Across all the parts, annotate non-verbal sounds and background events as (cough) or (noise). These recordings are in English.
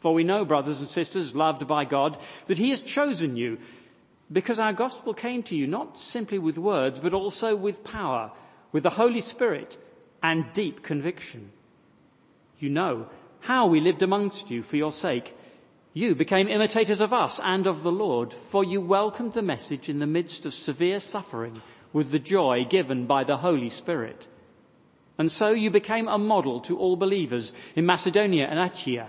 For we know, brothers and sisters, loved by God, that He has chosen you because our gospel came to you not simply with words, but also with power, with the Holy Spirit and deep conviction. You know how we lived amongst you for your sake. You became imitators of us and of the Lord, for you welcomed the message in the midst of severe suffering with the joy given by the Holy Spirit. And so you became a model to all believers in Macedonia and Achaia.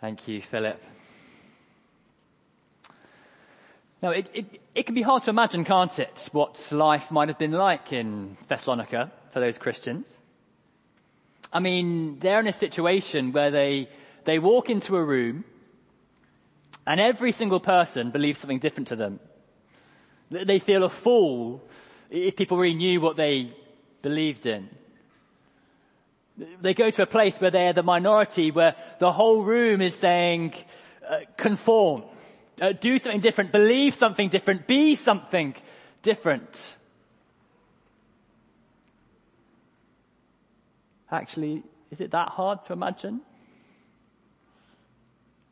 Thank you, Philip. Now, it, it, it, can be hard to imagine, can't it, what life might have been like in Thessalonica for those Christians. I mean, they're in a situation where they, they walk into a room and every single person believes something different to them. They feel a fool if people really knew what they believed in. They go to a place where they're the minority, where the whole room is saying, uh, conform, uh, do something different, believe something different, be something different. Actually, is it that hard to imagine?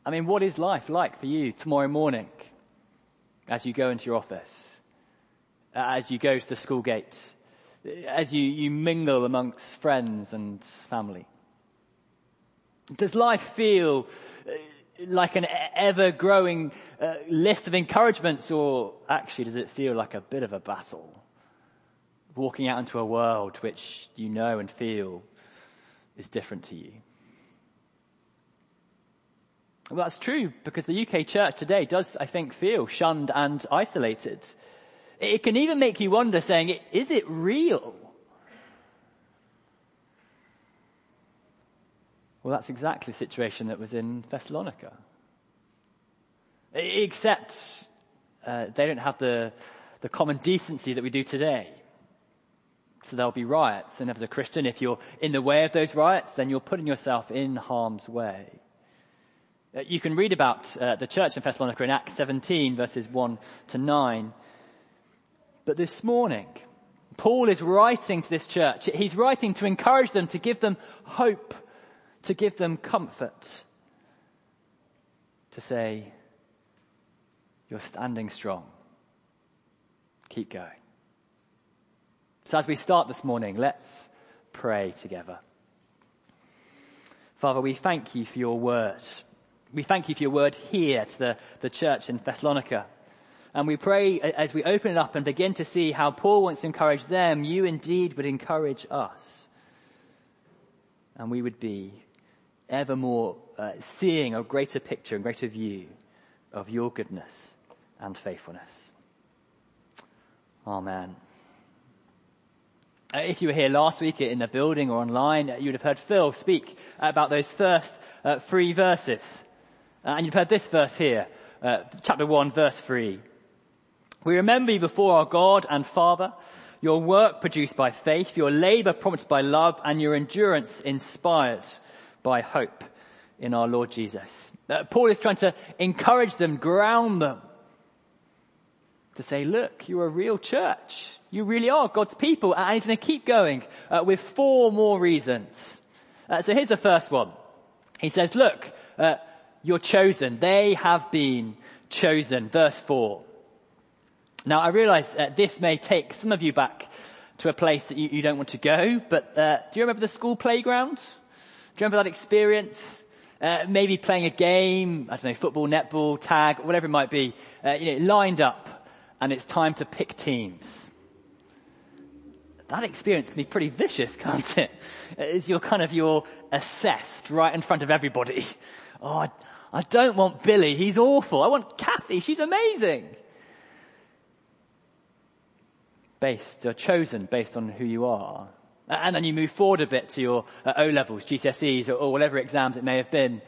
I mean, what is life like for you tomorrow morning as you go into your office, as you go to the school gate, as you, you mingle amongst friends and family? Does life feel uh, like an ever growing uh, list of encouragements or actually does it feel like a bit of a battle? Walking out into a world which you know and feel is different to you. Well, that's true because the UK church today does, I think, feel shunned and isolated. It can even make you wonder saying, is it real? Well, that's exactly the situation that was in Thessalonica. Except uh, they don't have the, the common decency that we do today. So there'll be riots, and as a Christian, if you're in the way of those riots, then you're putting yourself in harm's way. Uh, you can read about uh, the church in Thessalonica in Acts 17, verses 1 to 9. But this morning, Paul is writing to this church. He's writing to encourage them, to give them hope, to give them comfort, to say, you're standing strong. Keep going. So as we start this morning, let's pray together. Father, we thank you for your words. We thank you for your word here to the, the church in Thessalonica. And we pray as we open it up and begin to see how Paul wants to encourage them, you indeed would encourage us. And we would be ever more uh, seeing a greater picture and greater view of your goodness and faithfulness. Amen. Uh, if you were here last week in the building or online, you would have heard Phil speak about those first uh, three verses. Uh, and you've heard this verse here, uh, chapter 1, verse 3. We remember you before our God and Father, your work produced by faith, your labor prompted by love, and your endurance inspired by hope in our Lord Jesus. Uh, Paul is trying to encourage them, ground them, to say, look, you're a real church. You really are God's people, and he's going to keep going uh, with four more reasons. Uh, so here's the first one. He says, look, uh, you're chosen. They have been chosen. Verse four. Now I realize uh, this may take some of you back to a place that you, you don't want to go, but uh, do you remember the school playground? Do you remember that experience? Uh, maybe playing a game, I don't know, football, netball, tag, whatever it might be, uh, you know, lined up and it's time to pick teams. That experience can be pretty vicious, (laughs) can't it? As you're kind of, you're assessed right in front of everybody. Oh, I, I don't want Billy, he's awful. I want Kathy, she's amazing. Based, you're chosen based on who you are. And then you move forward a bit to your uh, O levels, GCSEs, or, or whatever exams it may have been.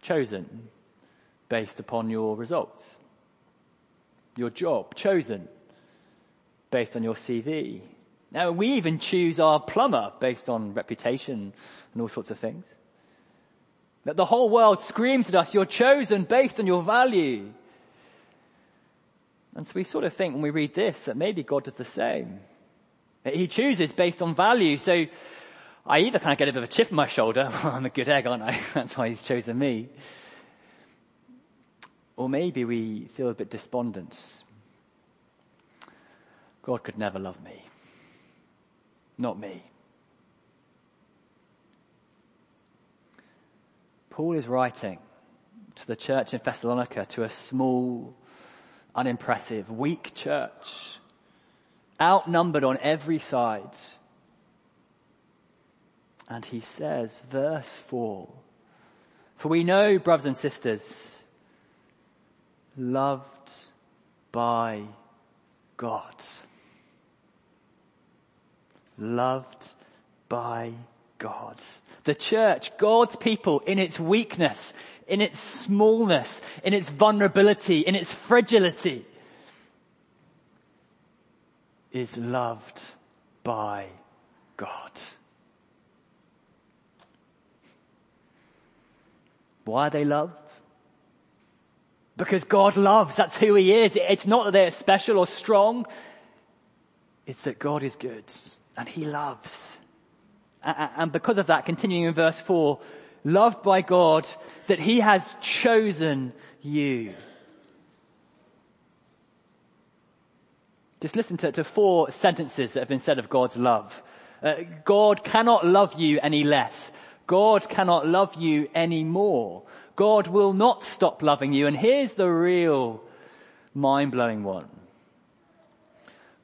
Chosen based upon your results. Your job, chosen based on your CV. Now we even choose our plumber based on reputation and all sorts of things. That the whole world screams at us, you're chosen based on your value. And so we sort of think when we read this that maybe God does the same. He chooses based on value. So I either kind of get a bit of a chip on my shoulder, (laughs) well, I'm a good egg, aren't I? (laughs) That's why he's chosen me. Or maybe we feel a bit despondent. God could never love me. Not me. Paul is writing to the church in Thessalonica, to a small, unimpressive, weak church outnumbered on every side. And he says, verse 4, For we know, brothers and sisters, loved by God. Loved by God. The church, God's people in its weakness, in its smallness, in its vulnerability, in its fragility, is loved by God. Why are they loved? Because God loves. That's who He is. It's not that they're special or strong. It's that God is good and He loves. And because of that, continuing in verse 4, loved by God, that He has chosen you. Just listen to, to four sentences that have been said of God's love. Uh, God cannot love you any less. God cannot love you any more. God will not stop loving you. And here's the real mind-blowing one.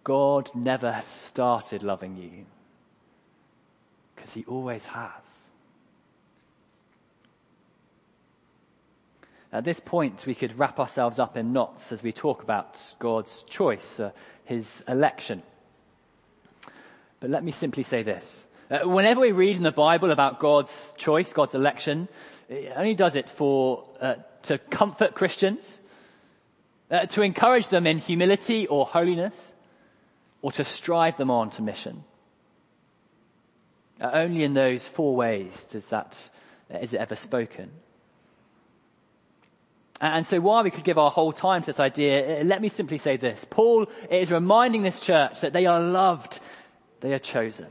God never started loving you. Because he always has. At this point, we could wrap ourselves up in knots as we talk about God's choice, uh, his election. But let me simply say this. Uh, whenever we read in the Bible about God's choice, God's election, it only does it for, uh, to comfort Christians, uh, to encourage them in humility or holiness, or to strive them on to mission. Uh, only in those four ways does that, uh, is it ever spoken. And so while we could give our whole time to this idea, uh, let me simply say this. Paul is reminding this church that they are loved, they are chosen.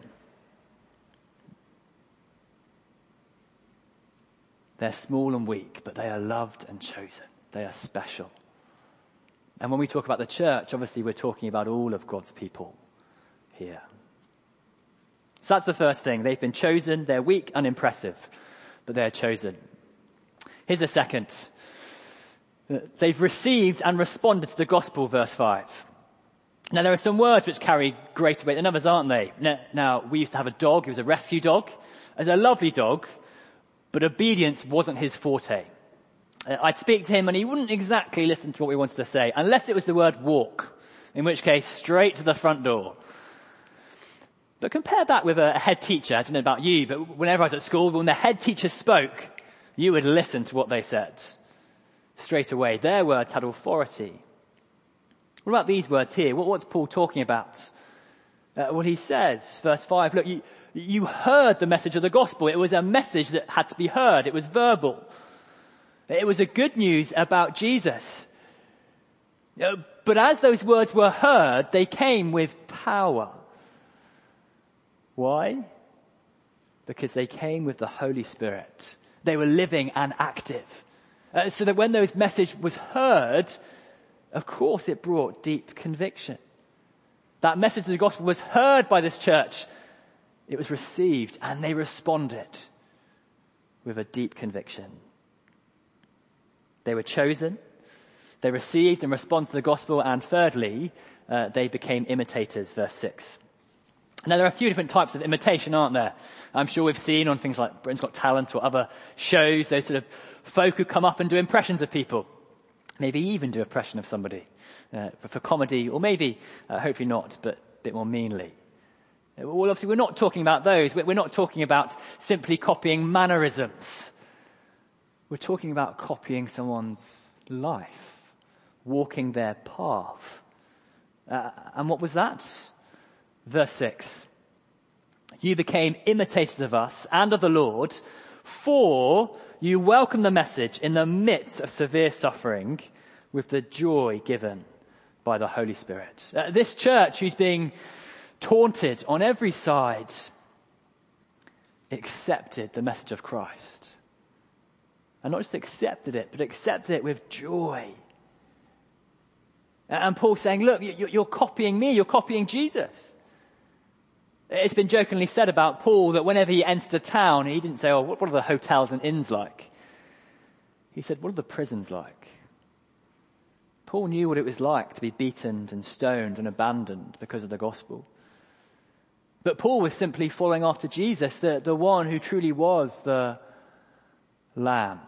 They're small and weak, but they are loved and chosen. They are special. And when we talk about the church, obviously we're talking about all of God's people here. So that's the first thing. They've been chosen. They're weak, unimpressive, but they're chosen. Here's a second. They've received and responded to the gospel, verse 5. Now there are some words which carry greater weight than others, aren't they? Now, we used to have a dog, he was a rescue dog. As a lovely dog, but obedience wasn't his forte. Uh, I'd speak to him and he wouldn't exactly listen to what we wanted to say, unless it was the word walk, in which case straight to the front door. But compare that with a head teacher. I don't know about you, but whenever I was at school, when the head teacher spoke, you would listen to what they said straight away. Their words had authority. What about these words here? What, what's Paul talking about? Uh, what he says, verse 5, look, you, you heard the message of the gospel. It was a message that had to be heard. It was verbal. It was a good news about Jesus. Uh, but as those words were heard, they came with power. Why? Because they came with the Holy Spirit. They were living and active. Uh, so that when those message was heard, of course it brought deep conviction. That message of the gospel was heard by this church. It was received and they responded. with a deep conviction. They were chosen, they received and responded to the gospel, and thirdly, uh, they became imitators, verse 6. Now there are a few different types of imitation, aren't there? I'm sure we've seen on things like Britain's Got Talent or other shows, those sort of folk who come up and do impressions of people. Maybe even do impression of somebody uh, for comedy, or maybe, uh, hopefully not, but a bit more meanly. Well, obviously we're not talking about those. We're not talking about simply copying mannerisms. We're talking about copying someone's life, walking their path. Uh, and what was that? Verse 6. You became imitators of us and of the Lord, for you welcomed the message in the midst of severe suffering with the joy given by the Holy Spirit. Uh, this church who's being taunted on every side accepted the message of Christ. And not just accepted it, but accepted it with joy. And Paul's saying, look, you're copying me, you're copying Jesus. It's been jokingly said about Paul that whenever he entered a town, he didn't say, oh, what are the hotels and inns like? He said, what are the prisons like? Paul knew what it was like to be beaten and stoned and abandoned because of the gospel. But Paul was simply following after Jesus, the, the one who truly was the lamb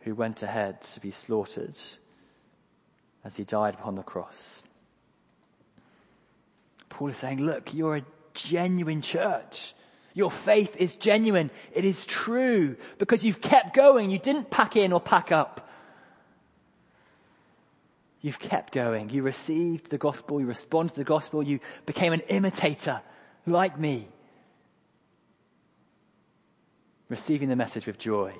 who went ahead to be slaughtered as he died upon the cross. Paul is saying, look, you're a genuine church. Your faith is genuine. It is true because you've kept going. You didn't pack in or pack up. You've kept going. You received the gospel. You responded to the gospel. You became an imitator like me. Receiving the message with joy.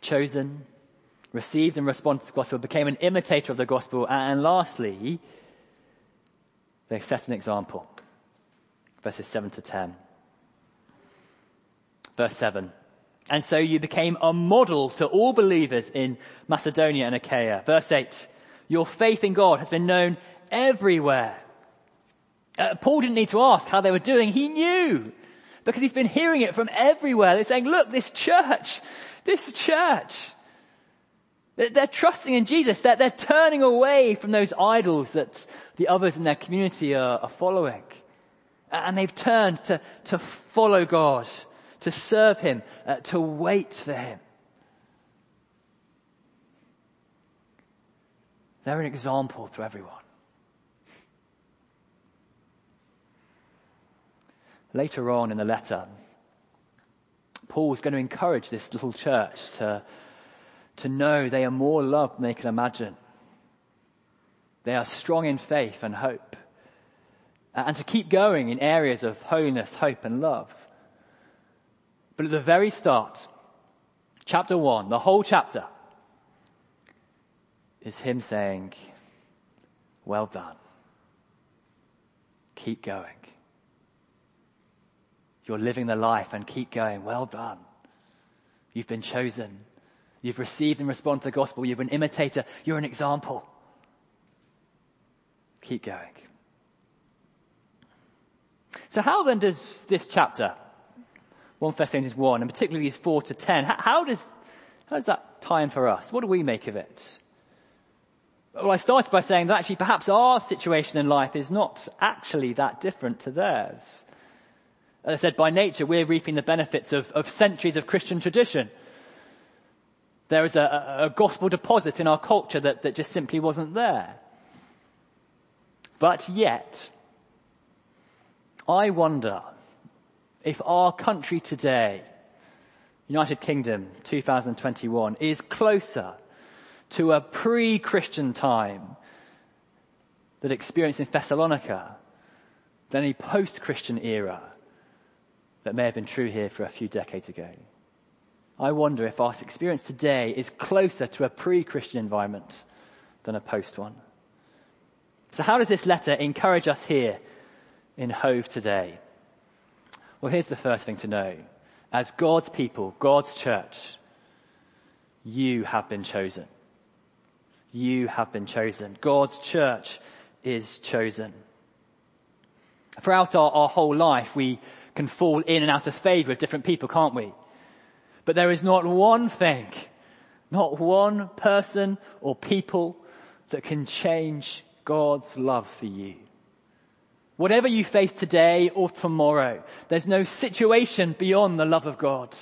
Chosen, received and responded to the gospel, became an imitator of the gospel. And lastly, they set an example. Verses 7 to 10. Verse 7. And so you became a model to all believers in Macedonia and Achaia. Verse 8. Your faith in God has been known everywhere. Uh, Paul didn't need to ask how they were doing. He knew. Because he's been hearing it from everywhere. They're saying, look, this church, this church, they're trusting in Jesus. They're, they're turning away from those idols that the others in their community are, are following. And they've turned to, to follow God, to serve Him, uh, to wait for Him. They're an example to everyone. Later on in the letter, Paul's going to encourage this little church to to know they are more loved than they can imagine. They are strong in faith and hope. And to keep going in areas of holiness, hope and love. But at the very start, chapter one, the whole chapter, is him saying, well done. Keep going. You're living the life and keep going. Well done. You've been chosen. You've received and responded to the gospel. You're an imitator. You're an example. Keep going. So how then does this chapter, 1 Thessalonians 1, and particularly these 4 to 10, how does, how does that tie in for us? What do we make of it? Well, I started by saying that actually perhaps our situation in life is not actually that different to theirs. As I said, by nature, we're reaping the benefits of, of centuries of Christian tradition. There is a, a gospel deposit in our culture that, that just simply wasn't there. But yet, I wonder if our country today, United Kingdom 2021, is closer to a pre-Christian time that experienced in Thessalonica than a post-Christian era that may have been true here for a few decades ago. I wonder if our experience today is closer to a pre-Christian environment than a post one. So how does this letter encourage us here in Hove today? Well, here's the first thing to know. As God's people, God's church, you have been chosen. You have been chosen. God's church is chosen. Throughout our, our whole life, we can fall in and out of favor with different people, can't we? But there is not one thing, not one person or people that can change God's love for you. Whatever you face today or tomorrow, there's no situation beyond the love of God.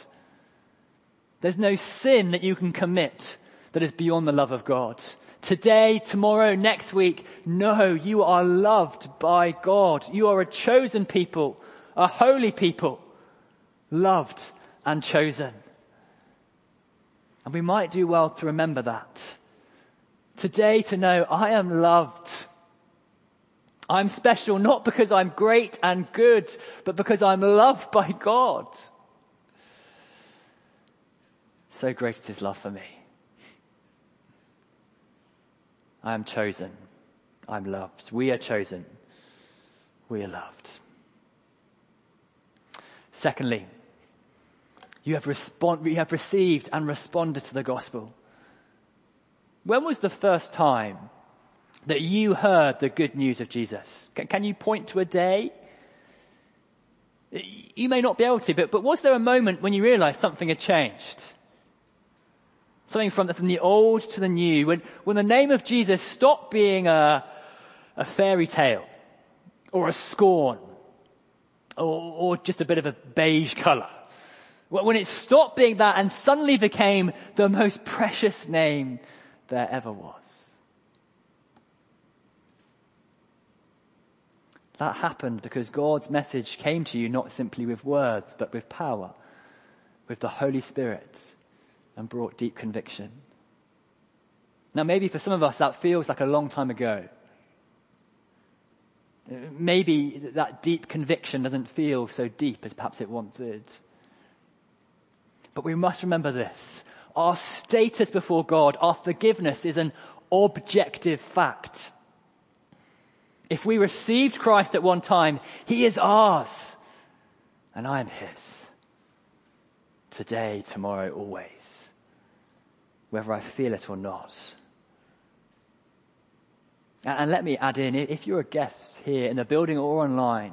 There's no sin that you can commit that is beyond the love of God. Today, tomorrow, next week, no, you are loved by God. You are a chosen people, a holy people, loved and chosen. And we might do well to remember that. Today to know I am loved I'm special not because I'm great and good, but because I'm loved by God. So great is his love for me. I am chosen. I'm loved. We are chosen. We are loved. Secondly, you have, respond, you have received and responded to the gospel. When was the first time that you heard the good news of Jesus? Can, can you point to a day? You may not be able to, but, but was there a moment when you realized something had changed? Something from the, from the old to the new, when, when the name of Jesus stopped being a, a fairy tale or a scorn or, or just a bit of a beige color. When it stopped being that and suddenly became the most precious name there ever was. That happened because God's message came to you not simply with words, but with power, with the Holy Spirit, and brought deep conviction. Now maybe for some of us that feels like a long time ago. Maybe that deep conviction doesn't feel so deep as perhaps it once did. But we must remember this. Our status before God, our forgiveness is an objective fact. If we received Christ at one time, He is ours. And I am His. Today, tomorrow, always. Whether I feel it or not. And let me add in, if you're a guest here in the building or online,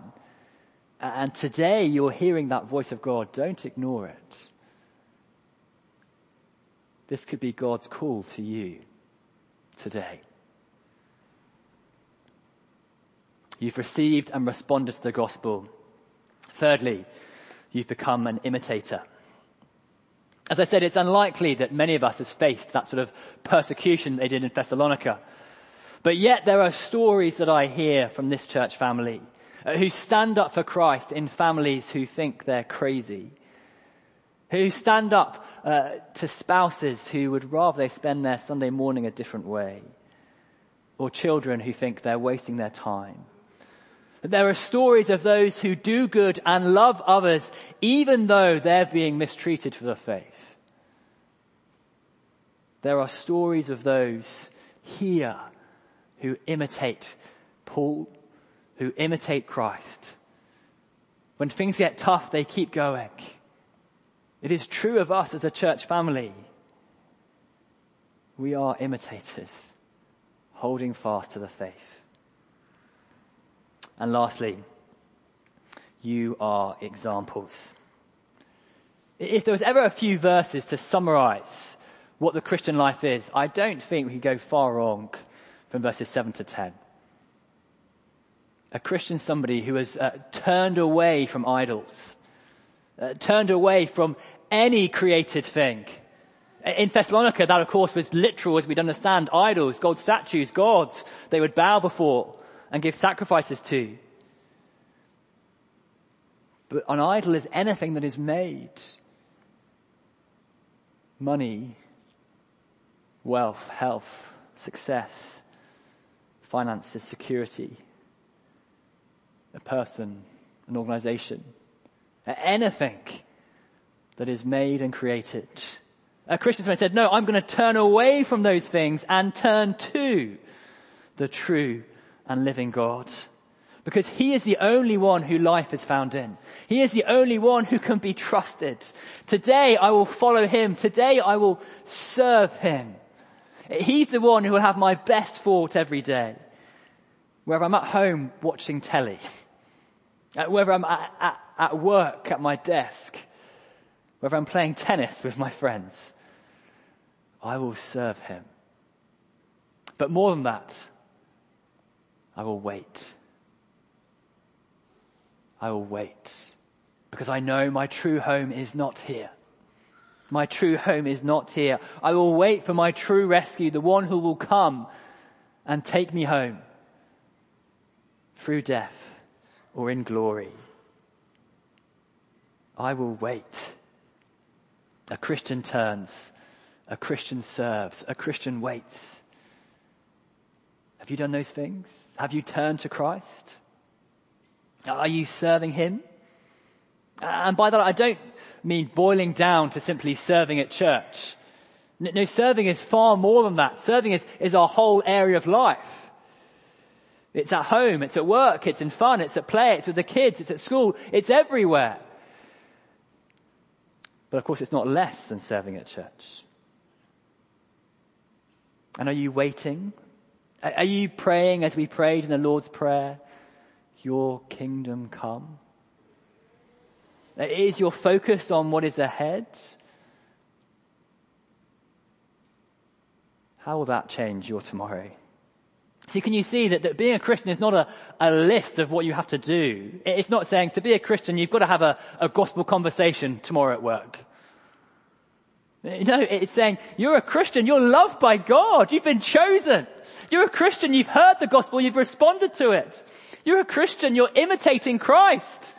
and today you're hearing that voice of God, don't ignore it. This could be God's call to you today. You've received and responded to the gospel. Thirdly, you've become an imitator. As I said, it's unlikely that many of us have faced that sort of persecution they did in Thessalonica. But yet there are stories that I hear from this church family uh, who stand up for Christ in families who think they're crazy. Who stand up uh, to spouses who would rather they spend their Sunday morning a different way. Or children who think they're wasting their time. There are stories of those who do good and love others even though they're being mistreated for the faith. There are stories of those here who imitate Paul, who imitate Christ. When things get tough, they keep going. It is true of us as a church family. We are imitators, holding fast to the faith. And lastly, you are examples. If there was ever a few verses to summarize what the Christian life is, I don't think we could go far wrong from verses 7 to 10. A Christian somebody who has uh, turned away from idols, uh, turned away from any created thing. In Thessalonica, that of course was literal as we'd understand idols, gold statues, gods they would bow before and give sacrifices to. But an idol is anything that is made. Money, wealth, health, success, finances, security, a person, an organization, anything that is made and created. A Christian man said, no, I'm going to turn away from those things and turn to the true and living God. Because he is the only one who life is found in. He is the only one who can be trusted. Today I will follow him. Today I will serve him. He's the one who will have my best thought every day. Whether I'm at home watching telly, (laughs) whether I'm at, at, at work, at my desk, whether I'm playing tennis with my friends, I will serve him. But more than that, I will wait. I will wait because I know my true home is not here. My true home is not here. I will wait for my true rescue, the one who will come and take me home through death or in glory. I will wait. A Christian turns. A Christian serves. A Christian waits. Have you done those things? Have you turned to Christ? Are you serving Him? And by that I don't mean boiling down to simply serving at church. No, serving is far more than that. Serving is, is our whole area of life. It's at home, it's at work, it's in fun, it's at play, it's with the kids, it's at school, it's everywhere. But of course it's not less than serving at church. And are you waiting? Are you praying as we prayed in the Lord's Prayer? Your kingdom come? Is your focus on what is ahead? How will that change your tomorrow? See, can you see that, that being a Christian is not a, a list of what you have to do? It's not saying to be a Christian, you've got to have a, a gospel conversation tomorrow at work. No, it's saying you're a Christian, you're loved by God, you've been chosen. You're a Christian, you've heard the gospel, you've responded to it. You're a Christian, you're imitating Christ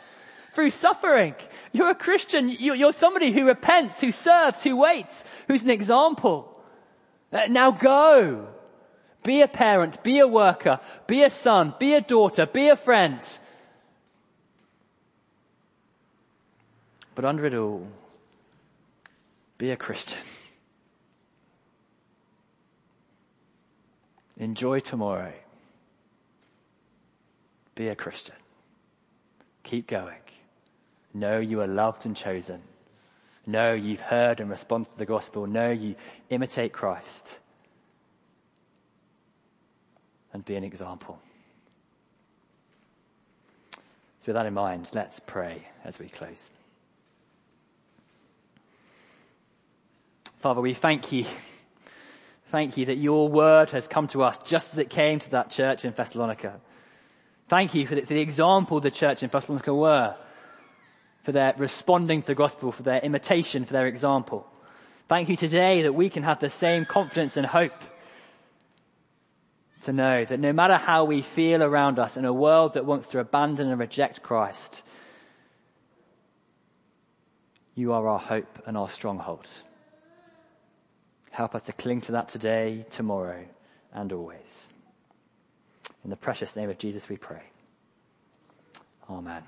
through suffering. You're a Christian, you're somebody who repents, who serves, who waits, who's an example. Uh, now go. Be a parent, be a worker, be a son, be a daughter, be a friend. But under it all, be a Christian. Enjoy tomorrow. Be a Christian. Keep going. Know you are loved and chosen. Know you've heard and responded to the gospel. Know you imitate Christ. And be an example. So with that in mind, let's pray as we close. Father, we thank you. Thank you that your word has come to us just as it came to that church in Thessalonica. Thank you for the, for the example the church in Thessalonica were, for their responding to the gospel, for their imitation, for their example. Thank you today that we can have the same confidence and hope to know that no matter how we feel around us in a world that wants to abandon and reject Christ, you are our hope and our stronghold. Help us to cling to that today, tomorrow, and always. In the precious name of Jesus we pray. Amen.